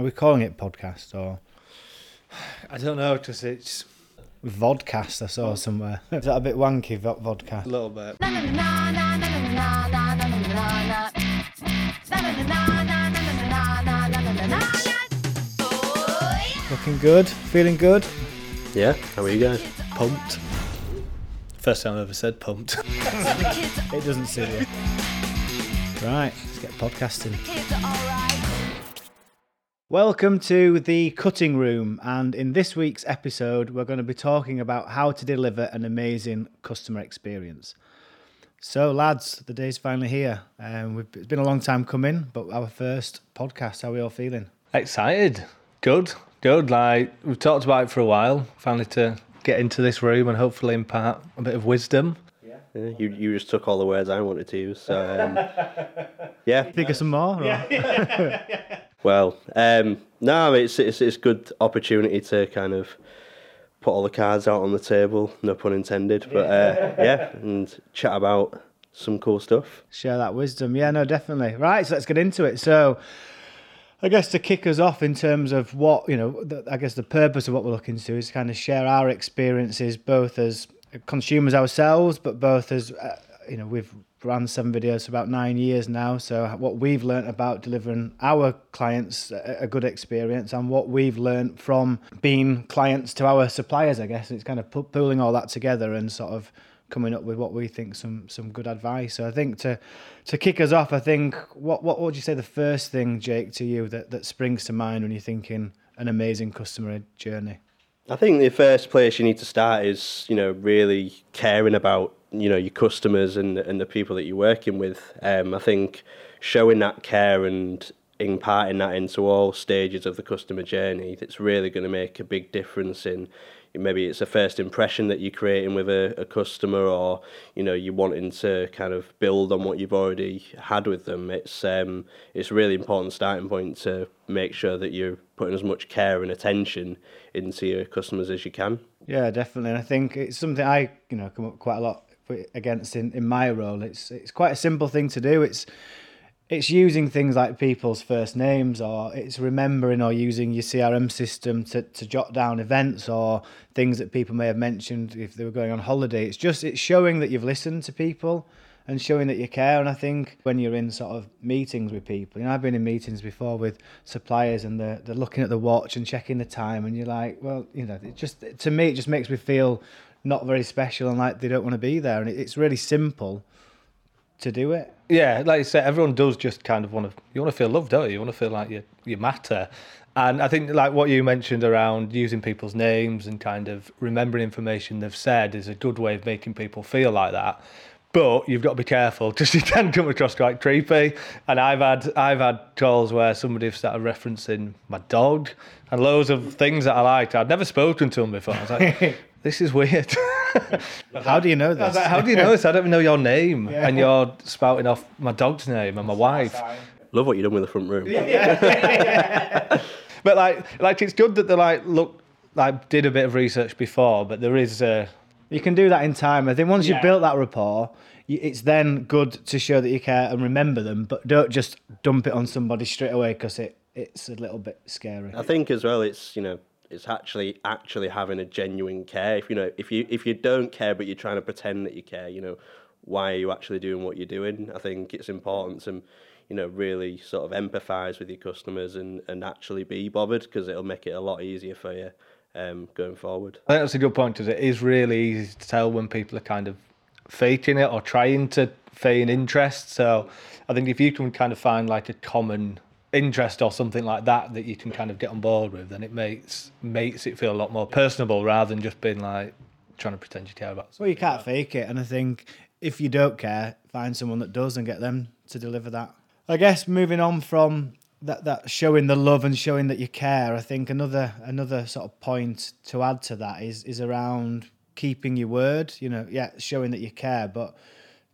Are we calling it podcast or I don't know, because it's vodcast? I saw somewhere. Is that a bit wanky, vo- a little bit. Looking good? Feeling good? Yeah, how are you guys? Pumped. First time I ever said pumped. It doesn't suit you. Right, let's get podcasting. Welcome to the cutting room, and in this week's episode, we're going to be talking about how to deliver an amazing customer experience. So, lads, the day's finally here. Um, we've, it's been a long time coming, but our first podcast. How are we all feeling? Excited. Good. Good. Like, we've talked about it for a while. Finally to get into this room and hopefully impart a bit of wisdom. Yeah, you you just took all the words I wanted to use. So um, yeah, Think of some more? or- well, um, no, it's it's it's good opportunity to kind of put all the cards out on the table. No pun intended. But uh, yeah, and chat about some cool stuff. share that wisdom. Yeah, no, definitely. Right, so let's get into it. So, I guess to kick us off in terms of what you know, the, I guess the purpose of what we're looking to is kind of share our experiences, both as consumers ourselves, but both as uh, you know, we've run seven videos for about nine years now. So, what we've learnt about delivering our clients a, good experience, and what we've learnt from being clients to our suppliers, I guess it's kind of pu- pooling all that together and sort of coming up with what we think some some good advice. So I think to to kick us off, I think what what would you say the first thing, Jake, to you that that springs to mind when you're thinking an amazing customer journey? I think the first place you need to start is, you know, really caring about, you know, your customers and and the people that you're working with. Um, I think showing that care and imparting that into all stages of the customer journey, that's really going to make a big difference in maybe it's a first impression that you're creating with a, a customer or you know you're wanting to kind of build on what you've already had with them it's um it's really important starting point to make sure that you're putting as much care and attention into your customers as you can Yeah, definitely. And I think it's something I you know come up quite a lot against in, in my role. It's it's quite a simple thing to do. It's it's using things like people's first names or it's remembering or using your CRM system to, to jot down events or things that people may have mentioned if they were going on holiday. It's just it's showing that you've listened to people and showing that you care. And I think when you're in sort of meetings with people, you know, I've been in meetings before with suppliers and they're, they're looking at the watch and checking the time and you're like, well, you know, it just to me it just makes me feel not very special and like they don't want to be there. And it's really simple to do it. Yeah, like you said, everyone does just kind of want to. You want to feel loved, don't you? You want to feel like you you matter. And I think like what you mentioned around using people's names and kind of remembering information they've said is a good way of making people feel like that. But you've got to be careful because you can come across quite creepy. And I've had I've had calls where somebody have started referencing my dog and loads of things that I liked. I'd never spoken to them before. I was like, this is weird. How do you know I was this? like, how do you know this? I don't even know your name, and you're spouting off my dog's name and my wife. love what you've done with the front room But like, like it's good that they like look like did a bit of research before, but there is uh, You can do that in time. I think once Yeah. you've built that rapport, it's then good to show that you care and remember them, but don't just dump it on somebody straight away because it, it's a little bit scary. I think as well, it's you know, it's actually actually having a genuine care. If you know, if you if you don't care but you're trying to pretend that you care, you know, why are you actually doing what you're doing? I think it's important to, you know, really sort of empathise with your customers and and actually be bothered because it'll make it a lot easier for you um, going forward. I think that's a good point because it is really easy to tell when people are kind of faking it or trying to feign interest. So I think if you can kind of find like a common interest or something like that that you can kind of get on board with, then it makes makes it feel a lot more personable rather than just being like trying to pretend you care about Well, you can't fake it. And I think if you don't care, find someone that does and get them to deliver that. I guess moving on from that, that showing the love and showing that you care, I think another another sort of point to add to that is is around keeping your word. You know, yeah, showing that you care, but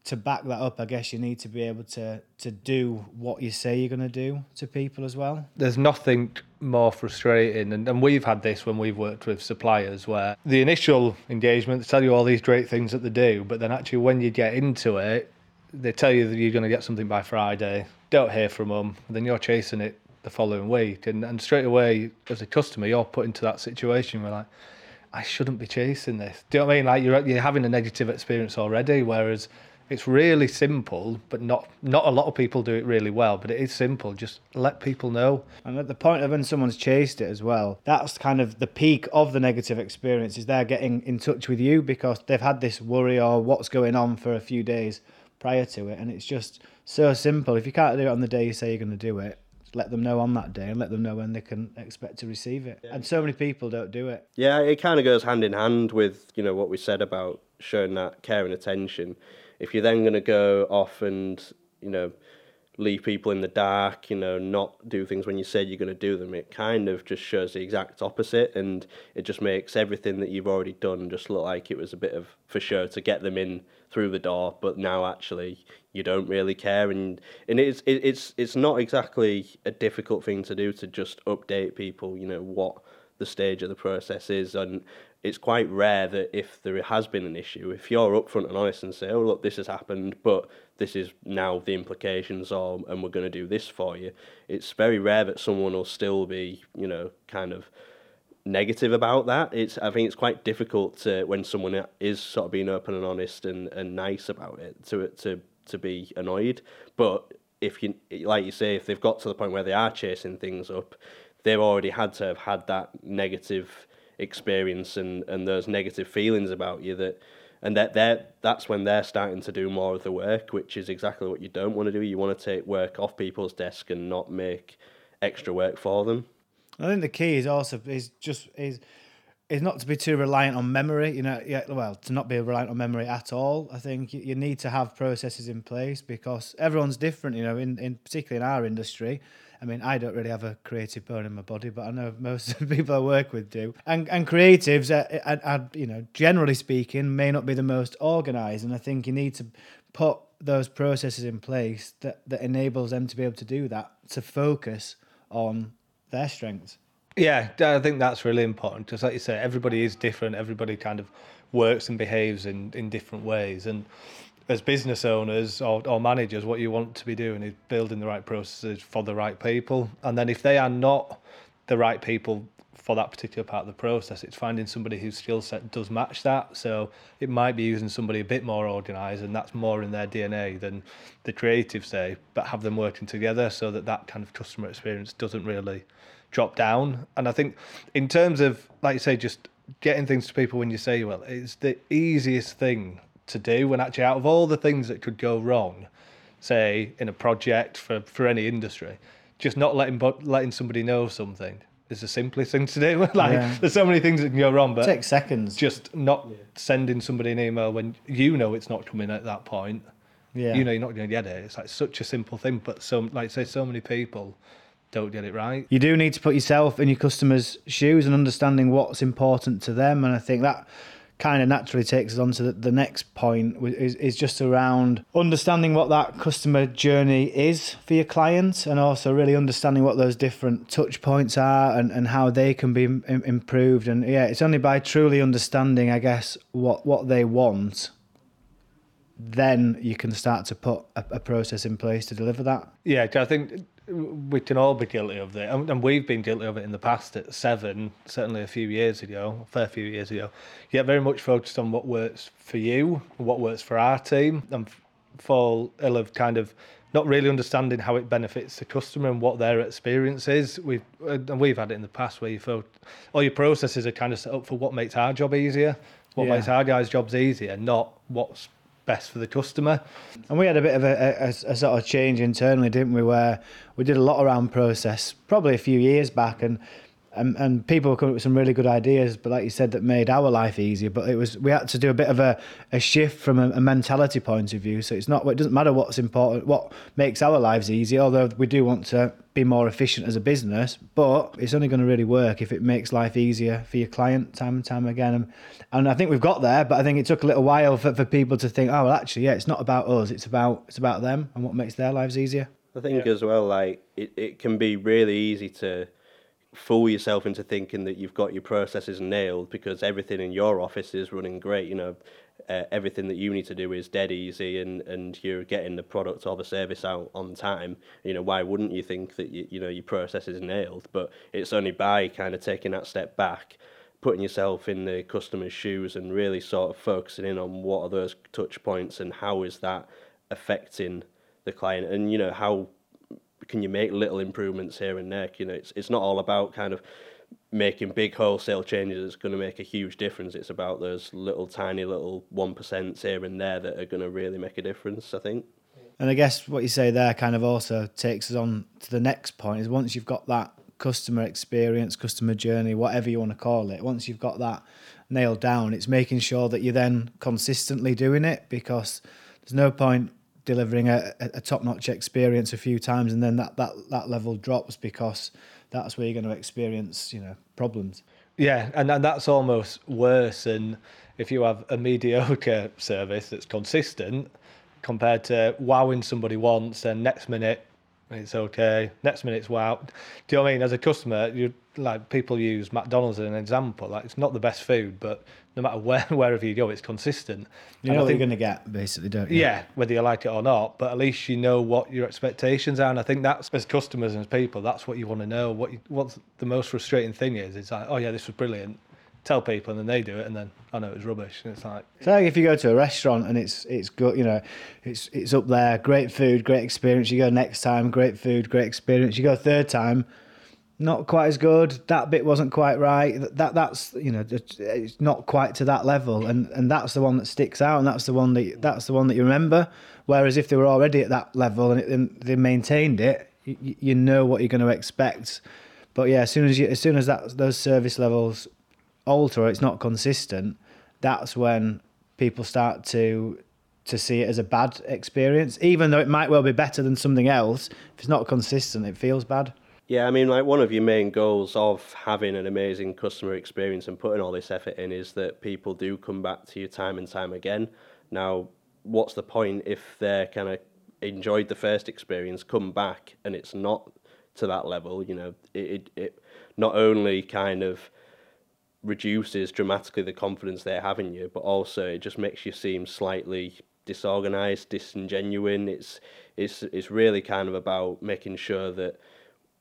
to back that up, I guess you need to be able to to do what you say you're going to do to people as well. there's nothing more frustrating and, and we've had this when we've worked with suppliers where the initial engagement they tell you all these great things that they do but then actually when you get into it they tell you that you're going to get something by friday don't hear from them then you're chasing it the following week. And, and straight away, as a customer, you're put into that situation where, like, I shouldn't be chasing this. Do you know what I mean? Like, you're, you're having a negative experience already, whereas it's really simple, but not not a lot of people do it really well. But it is simple. Just let people know. And at the point of when someone's chased it as well, that's kind of the peak of the negative experience. Is they're getting in touch with you because they've had this worry or what's going on for a few days prior to it, and it's just so simple. If you can't do it on the day you say you're going to do it, let them know on that day and let them know when they can expect to receive it. And so many people don't do it. Yeah, it kind of goes hand in hand with you know what we said about showing that care and attention if you're then going to go off and you know leave people in the dark, you know, not do things when you said you're going to do them, it kind of just shows the exact opposite, and it just makes everything that you've already done just look like it was a bit of for sure to get them in through the door, but now actually you don't really care, and and it's it's it's not exactly a difficult thing to do to just update people, you know, what the stage of the process is and it's quite rare that if there has been an issue, if you're upfront and honest and say, "Oh, look, this has happened, but this is now the implications, or and we're going to do this for you," it's very rare that someone will still be, you know, kind of negative about that. It's I think it's quite difficult to when someone is sort of being open and honest and, and nice about it to to to be annoyed. But if you like you say, if they've got to the point where they are chasing things up, they've already had to have had that negative experience and, and those negative feelings about you that and that they're, that's when they're starting to do more of the work, which is exactly what you don't want to do. You want to take work off people's desk and not make extra work for them. I think the key is also is just is is not to be too reliant on memory. You know, yeah, well, to not be reliant on memory at all. I think you, need to have processes in place because everyone's different. You know, in, in particularly in our industry, I mean, I don't really have a creative bone in my body, but I know most of the people I work with do. And and creatives, are, are, are, you know, generally speaking, may not be the most organised. And I think you need to put those processes in place that, that enables them to be able to do that, to focus on their strengths. Yeah, I think that's really important. Just like you say, everybody is different. Everybody kind of works and behaves in, in different ways. And as business owners or, or managers, what you want to be doing is building the right processes for the right people. And then if they are not the right people for that particular part of the process, it's finding somebody whose skill set does match that. So it might be using somebody a bit more organised, and that's more in their DNA than the creative say, but have them working together so that that kind of customer experience doesn't really drop down. And I think in terms of, like you say, just getting things to people when you say well, it's the easiest thing to do when actually out of all the things that could go wrong, say in a project for, for any industry, just not letting letting somebody know something is the simplest thing to do. like yeah. there's so many things that can go wrong, but take seconds. Just not yeah. sending somebody an email when you know it's not coming at that point. Yeah. You know you're not going to get it. It's like such a simple thing, but some like say so many people don't get it right. You do need to put yourself in your customers' shoes and understanding what's important to them, and I think that kind of naturally takes us on to the, the next point is, is just around understanding what that customer journey is for your clients and also really understanding what those different touch points are and, and how they can be Im- improved. And yeah it's only by truly understanding i guess what what they want then you can start to put a, a process in place to deliver that. Yeah i think we can all be guilty of it, and, we've been guilty of it in the past at Seven, certainly a few years ago, a fair few years ago. You get very much focused on what works for you, what works for our team, and fall ill of kind of not really understanding how it benefits the customer and what their experience is. We've and we've had it in the past where you feel all your processes are kind of set up for what makes our job easier, what yeah. makes our guys' jobs easier, not what's best for the customer. And we had a bit of a, a, a, sort of change internally, didn't we? Where we did a lot around process, probably a few years back, and and, and people were coming up with some really good ideas, but like you said, that made our life easier. But it was we had to do a bit of a, a shift from a, a mentality point of view. So it's not it doesn't matter what's important, what makes our lives easier. Although we do want to be more efficient as a business, but it's only going to really work if it makes life easier for your client time and time again. And, and I think we've got there, but I think it took a little while for, for people to think, oh well, actually, yeah, it's not about us; it's about it's about them and what makes their lives easier. I think yeah. as well, like it, it can be really easy to fool yourself into thinking that you've got your processes nailed because everything in your office is running great. You know, uh, everything that you need to do is dead easy and, and you're getting the product or the service out on time, you know, why wouldn't you think that, you, you know, your process is nailed? But it's only by kind of taking that step back, putting yourself in the customer's shoes and really sort of focusing in on what are those touch points and how is that affecting the client and, you know, how can you make little improvements here and there? You know, it's, it's not all about kind of making big wholesale changes that's going to make a huge difference. It's about those little tiny little one percent here and there that are going to really make a difference. I think. And I guess what you say there kind of also takes us on to the next point is once you've got that customer experience, customer journey, whatever you want to call it, once you've got that nailed down, it's making sure that you're then consistently doing it because there's no point delivering a, a top notch experience a few times and then that, that, that level drops because that's where you're going to experience, you know, problems. Yeah, and, and that's almost worse. than if you have a mediocre service that's consistent compared to wowing somebody once and next minute it's okay, next minute it's wow. Do you know what I mean? As a customer, you like people use McDonald's as an example. Like it's not the best food, but no matter where wherever you go, it's consistent. You know what you're going to get, basically, don't you? Yeah, whether you like it or not, but at least you know what your expectations are. And I think that's as customers and as people, that's what you want to know. What you, what's the most frustrating thing is, it's like, oh yeah, this was brilliant. Tell people, and then they do it, and then I oh, know it was rubbish. And it's like, so like if you go to a restaurant and it's it's good, you know, it's it's up there, great food, great experience. You go next time, great food, great experience. You go third time not quite as good. That bit wasn't quite right. That that's you know it's not quite to that level, and and that's the one that sticks out, and that's the one that that's the one that you remember. Whereas if they were already at that level and, it, and they maintained it, you, you, know what you're going to expect. But yeah, as soon as you as soon as that those service levels alter, or it's not consistent, that's when people start to to see it as a bad experience, even though it might well be better than something else. If it's not consistent, it feels bad. Yeah, I mean, like one of your main goals of having an amazing customer experience and putting all this effort in is that people do come back to you time and time again. Now, what's the point if they're kind of enjoyed the first experience, come back, and it's not to that level? You know, it, it, it not only kind of reduces dramatically the confidence they have in you, but also it just makes you seem slightly disorganized, disingenuine. It's it's it's really kind of about making sure that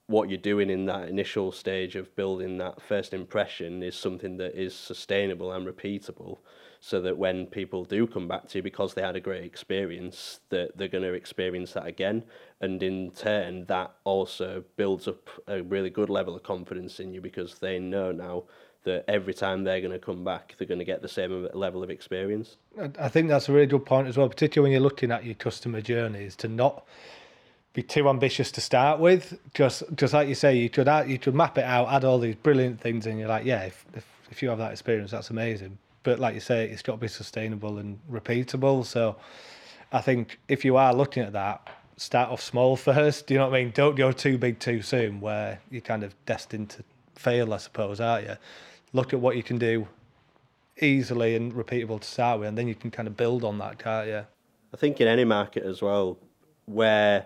what you're doing in that initial stage of building that first impression is something that is sustainable and repeatable so that when people do come back to you because they had a great experience that they're going to experience that again and in turn that also builds up a really good level of confidence in you because they know now that every time they're going to come back they're going to get the same level of experience i think that's a really good point as well particularly when you're looking at your customer journeys to not be too ambitious to start with. Just just like you say, you could add, you could map it out, add all these brilliant things, and you're like, yeah, if, if if you have that experience, that's amazing. But like you say, it's got to be sustainable and repeatable. So I think if you are looking at that, start off small first. Do you know what I mean? Don't go too big too soon, where you're kind of destined to fail, I suppose, aren't you? Look at what you can do easily and repeatable to start with, and then you can kind of build on that, can't you? I think in any market as well, where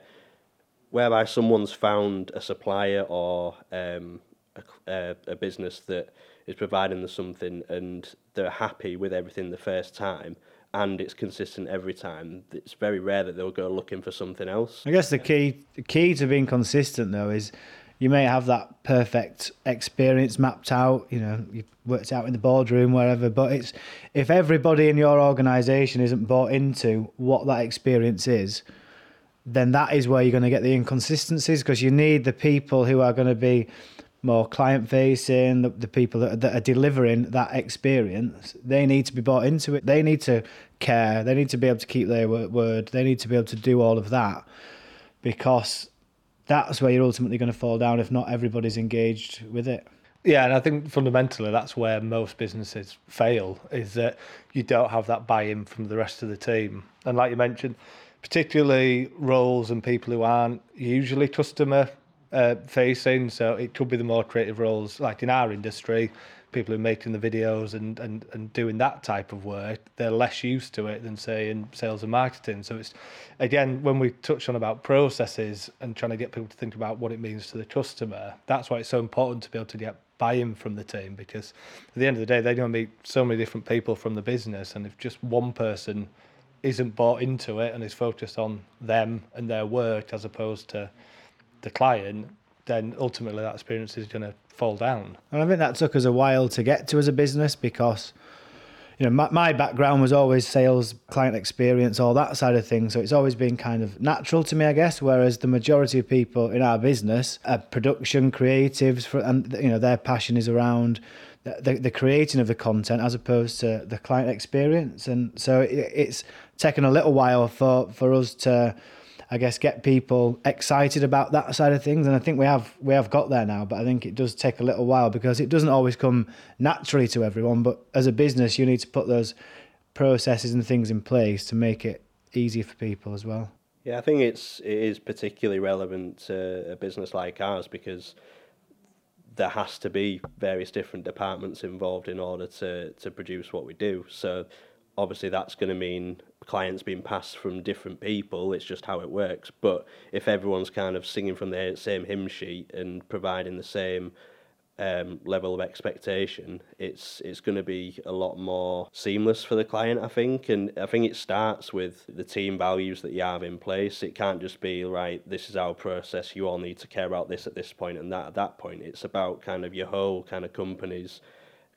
whereby someone's found a supplier or um, a, a, business that is providing them something and they're happy with everything the first time and it's consistent every time, it's very rare that they'll go looking for something else. I guess the key the key to being consistent though is you may have that perfect experience mapped out, you know, you've worked out in the boardroom, wherever, but it's if everybody in your organisation isn't bought into what that experience is, then that is where you're going to get the inconsistencies because you need the people who are going to be more client facing, the, the people that, that are delivering that experience, they need to be bought into it. They need to care. They need to be able to keep their word. They need to be able to do all of that because that's where you're ultimately going to fall down if not everybody's engaged with it. Yeah, and I think fundamentally that's where most businesses fail is that you don't have that buy-in from the rest of the team. And like you mentioned, particularly roles and people who aren't usually customer uh, facing. So it could be the more creative roles, like in our industry, people who are making the videos and, and, and doing that type of work, they're less used to it than, say, in sales and marketing. So it's, again, when we touch on about processes and trying to get people to think about what it means to the customer, that's why it's so important to be able to get buy-in from the team because at the end of the day, they're going to meet so many different people from the business, and if just one person isn't bought into it and is focused on them and their work as opposed to the client, then ultimately that experience is going to fall down. And I think that took us a while to get to as a business because, you know, my, my background was always sales, client experience, all that side of things. So it's always been kind of natural to me, I guess. Whereas the majority of people in our business are production creatives, for, and you know, their passion is around the, the creating of the content as opposed to the client experience. And so it, it's taken a little while for, for us to, I guess, get people excited about that side of things. And I think we have we have got there now, but I think it does take a little while because it doesn't always come naturally to everyone. But as a business, you need to put those processes and things in place to make it easier for people as well. Yeah, I think it's it is particularly relevant to a business like ours because there has to be various different departments involved in order to to produce what we do. So obviously that's going to mean clients being passed from different people. It's just how it works. But if everyone's kind of singing from the same hymn sheet and providing the same um, level of expectation, it's it's going to be a lot more seamless for the client, I think. And I think it starts with the team values that you have in place. It can't just be right. This is our process. You all need to care about this at this point and that at that point. It's about kind of your whole kind of company's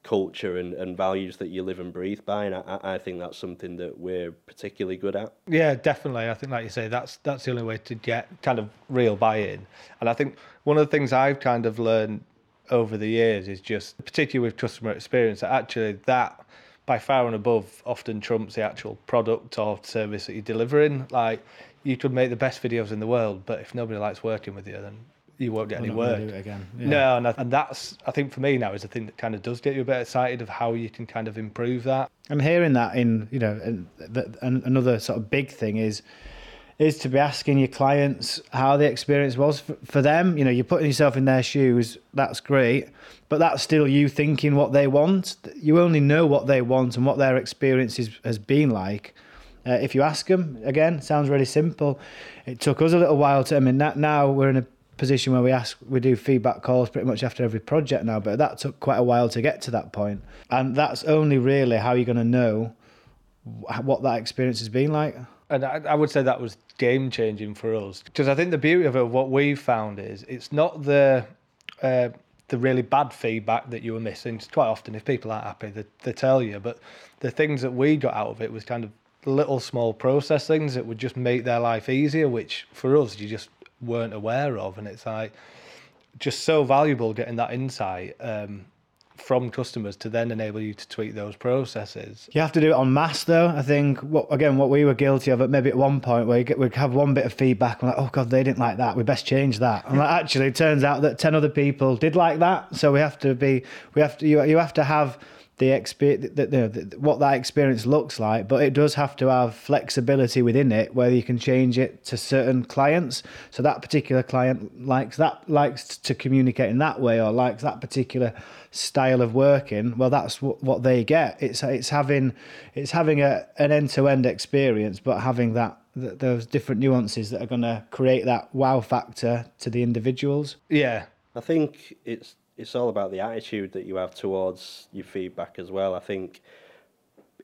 culture and, and values that you live and breathe by and I, I think that's something that we're particularly good at. Yeah definitely. I think like you say that's that's the only way to get kind of real buy-in. And i think one of the things i've kind of learned over the years is just particularly with customer experience that actually that by far and above often trumps the actual product or service that you're delivering. Like you could make the best videos in the world but if nobody likes working with you then you won't get We're any work. do it again. Yeah. No, and, I- and that's I think for me now is the thing that kind of does get you a bit excited of how you can kind of improve that. I'm hearing that in you know, and, th- and another sort of big thing is is to be asking your clients how the experience was for, for them. You know, you're putting yourself in their shoes. That's great, but that's still you thinking what they want. You only know what they want and what their experience is, has been like. Uh, if you ask them, again, sounds really simple. It took us a little while to. I mean, that now we're in a position where we ask, we do feedback calls pretty much after every project now, but that took quite a while to get to that point. And that's only really how you're going to know what that experience has been like. And I, I would say that was game changing for us because I think the beauty of it, what we've found is it's not the uh, the really bad feedback that you were missing. Quite often, if people aren't happy, they, they tell you. But the things that we got out of it was kind of little small process things that would just make their life easier, which for us you just weren't aware of. And it's like just so valuable getting that insight um, from customers to then enable you to tweak those processes. You have to do it on mass, though. I think what again, what we were guilty of, at maybe at one point, where we'd have one bit of feedback, and like, oh god, they didn't like that. We best change that. And like, actually, it turns out that ten other people did like that. So we have to be, we have to, you, you have to have the experience, the, the, the, what that experience looks like, but it does have to have flexibility within it, where you can change it to certain clients. So that particular client likes that, likes to communicate in that way, or likes that particular style of working. Well, that's what, what they get. It's it's having it's having a an end to end experience, but having that th- those different nuances that are going to create that wow factor to the individuals. Yeah, I think it's it's all about the attitude that you have towards your feedback as well. I think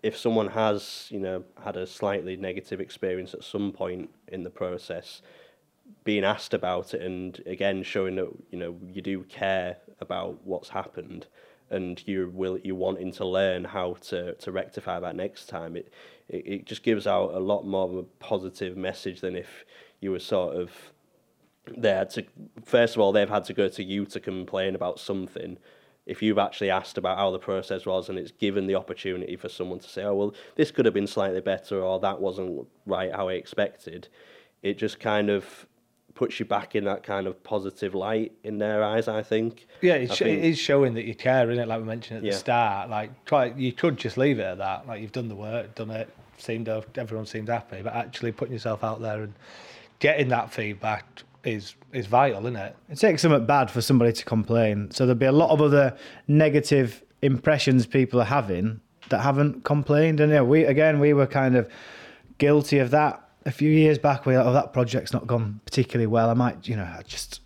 if someone has, you know, had a slightly negative experience at some point in the process, being asked about it and again showing that you know you do care about what's happened and you will you wanting to learn how to, to rectify that next time it, it it just gives out a lot more of a positive message than if you were sort of had to first of all they've had to go to you to complain about something if you've actually asked about how the process was and it's given the opportunity for someone to say oh well this could have been slightly better or that wasn't right how i expected it just kind of puts you back in that kind of positive light in their eyes i think Yeah, it's, think- it is showing that you care, isn't it? Like we mentioned at the start, like try, you could just leave it at that. Like you've done the work, done it, seemed everyone seemed happy, but actually putting yourself out there and getting that feedback is is vital, isn't it? It takes something bad for somebody to complain. So there'll be a lot of other negative impressions people are having that haven't complained. And yeah, we again we were kind of guilty of that a few years back. We oh that project's not gone particularly well. I might you know I just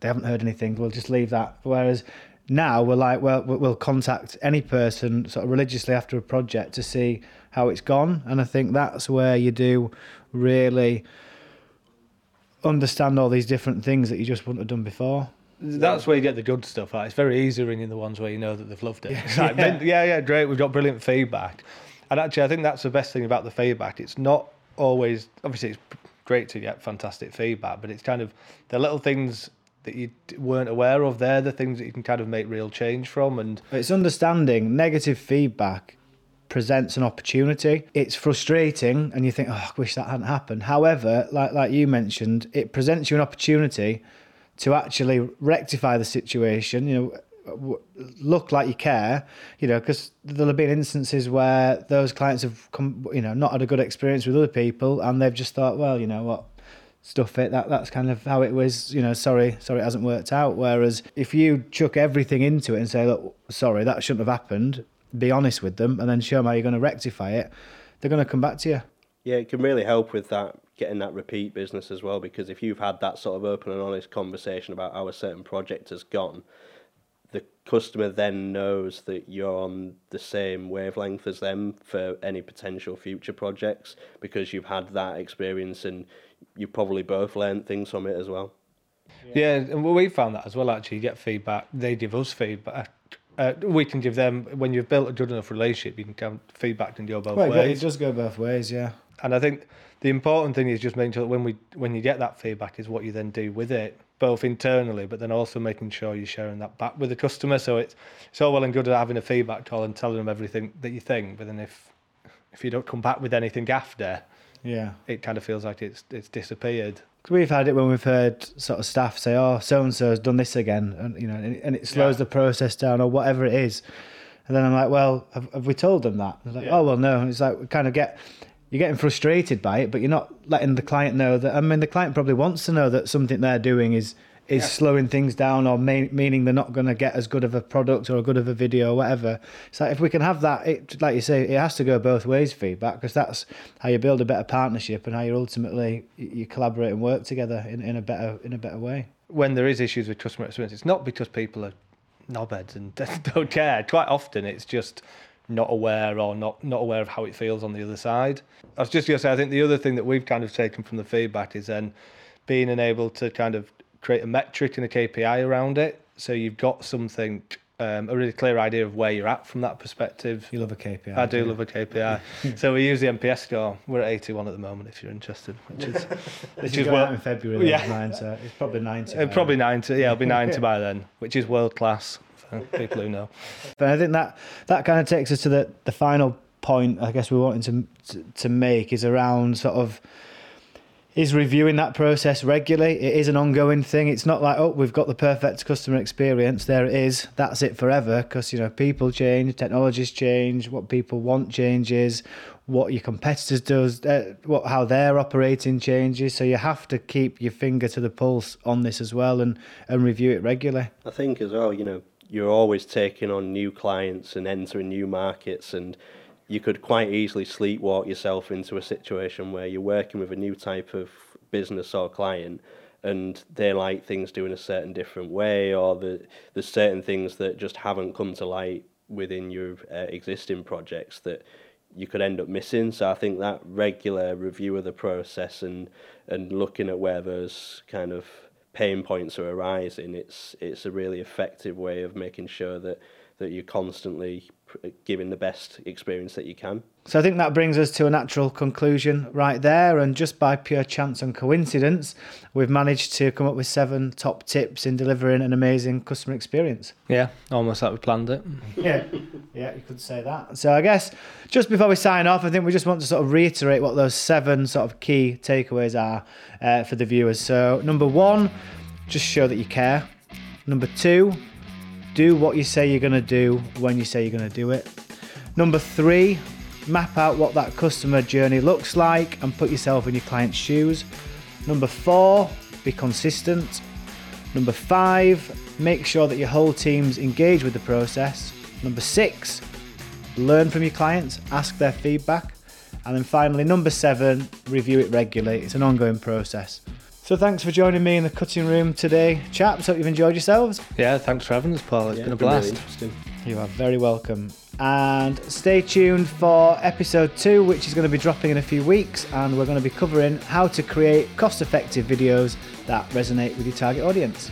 they haven't heard anything. We'll just leave that. Whereas now we're like, well, we'll contact any person sort of religiously after a project to see how it's gone. And I think that's where you do really understand all these different things that you just wouldn't have done before. That's where you get the good stuff. Right? It's very easy ringing the ones where you know that they've loved it. It's like, yeah. yeah, yeah, great. We've got brilliant feedback. And actually, I think that's the best thing about the feedback. It's not always, obviously, it's great to get fantastic feedback, but it's kind of the little things that you weren't aware of. They're the things that you can kind of make real change from. And it's understanding negative feedback presents an opportunity. It's frustrating, and you think, "Oh, I wish that hadn't happened." However, like like you mentioned, it presents you an opportunity to actually rectify the situation. You know, look like you care. You know, because there'll have been instances where those clients have come, you know, not had a good experience with other people, and they've just thought, well, you know what. Stuff it. That that's kind of how it was. You know, sorry, sorry, it hasn't worked out. Whereas if you chuck everything into it and say, look, sorry, that shouldn't have happened, be honest with them, and then show them how you're going to rectify it, they're going to come back to you. Yeah, it can really help with that getting that repeat business as well. Because if you've had that sort of open and honest conversation about how a certain project has gone, the customer then knows that you're on the same wavelength as them for any potential future projects because you've had that experience and you probably both learned things from it as well. Yeah, and we found that as well. Actually, you get feedback. They give us feedback uh, we can give them when you've built a good enough relationship. You can come feedback can go both well, ways. It does go both ways, yeah. And I think the important thing is just making sure that when we when you get that feedback is what you then do with it, both internally, but then also making sure you're sharing that back with the customer. So it's it's all well and good having a feedback call and telling them everything that you think, but then if if you don't come back with anything after, yeah, it kind of feels like it's it's disappeared. We've had it when we've heard sort of staff say, "Oh, so and so has done this again," and you know, and it slows yeah. the process down or whatever it is. And then I'm like, "Well, have, have we told them that?" like, yeah. "Oh, well, no." And it's like we kind of get you're getting frustrated by it, but you're not letting the client know that. I mean, the client probably wants to know that something they're doing is is yeah. slowing things down or may, meaning they're not going to get as good of a product or a good of a video or whatever. So if we can have that, it, like you say, it has to go both ways feedback because that's how you build a better partnership and how you ultimately you collaborate and work together in, in a better in a better way. When there is issues with customer experience, it's not because people are knobheads and don't care. Quite often, it's just not aware or not not aware of how it feels on the other side. I was just going to say, I think the other thing that we've kind of taken from the feedback is then being able to kind of create a metric and a KPI around it. So you've got something, um, a really clear idea of where you're at from that perspective. You love a KPI. I do love a KPI. so we use the NPS score. We're at 81 at the moment, if you're interested, which is which is well in February. Yeah, mine, so it's probably 90. Uh, probably 90. Yeah, it'll be 90 by then, which is world class for people who know. But I think that that kind of takes us to the the final point. I guess we wanted to to, to make is around sort of is reviewing that process regularly. It is an ongoing thing. It's not like, oh, we've got the perfect customer experience. There it is. That's it forever. Because, you know, people change, technologies change, what people want changes, what your competitors does, uh, what how they're operating changes. So you have to keep your finger to the pulse on this as well and, and review it regularly. I think as well, you know, you're always taking on new clients and entering new markets and you could quite easily sleepwalk yourself into a situation where you're working with a new type of business or client and they like things doing a certain different way or the, there's certain things that just haven't come to light within your uh, existing projects that you could end up missing. So I think that regular review of the process and and looking at where those kind of pain points are arising, it's it's a really effective way of making sure that that you're constantly giving the best experience that you can. So I think that brings us to a natural conclusion right there. And just by pure chance and coincidence, we've managed to come up with seven top tips in delivering an amazing customer experience. Yeah, almost like we planned it. yeah, yeah, you could say that. So I guess just before we sign off, I think we just want to sort of reiterate what those seven sort of key takeaways are uh, for the viewers. So number one, just show that you care. Number two, do what you say you're going to do when you say you're going to do it. Number three, map out what that customer journey looks like and put yourself in your client's shoes. Number four, be consistent. Number five, make sure that your whole team's engaged with the process. Number six, learn from your clients, ask their feedback. And then finally, number seven, review it regularly. It's an ongoing process. So thanks for joining me in the cutting room today, chaps. Hope you've enjoyed yourselves. Yeah, thanks for having us, Paul. It's Yeah, been a really blast. interesting. You are very welcome. And stay tuned for episode two, which is going to be dropping in a few weeks. And we're going to be covering how to create cost effective videos that resonate with your target audience.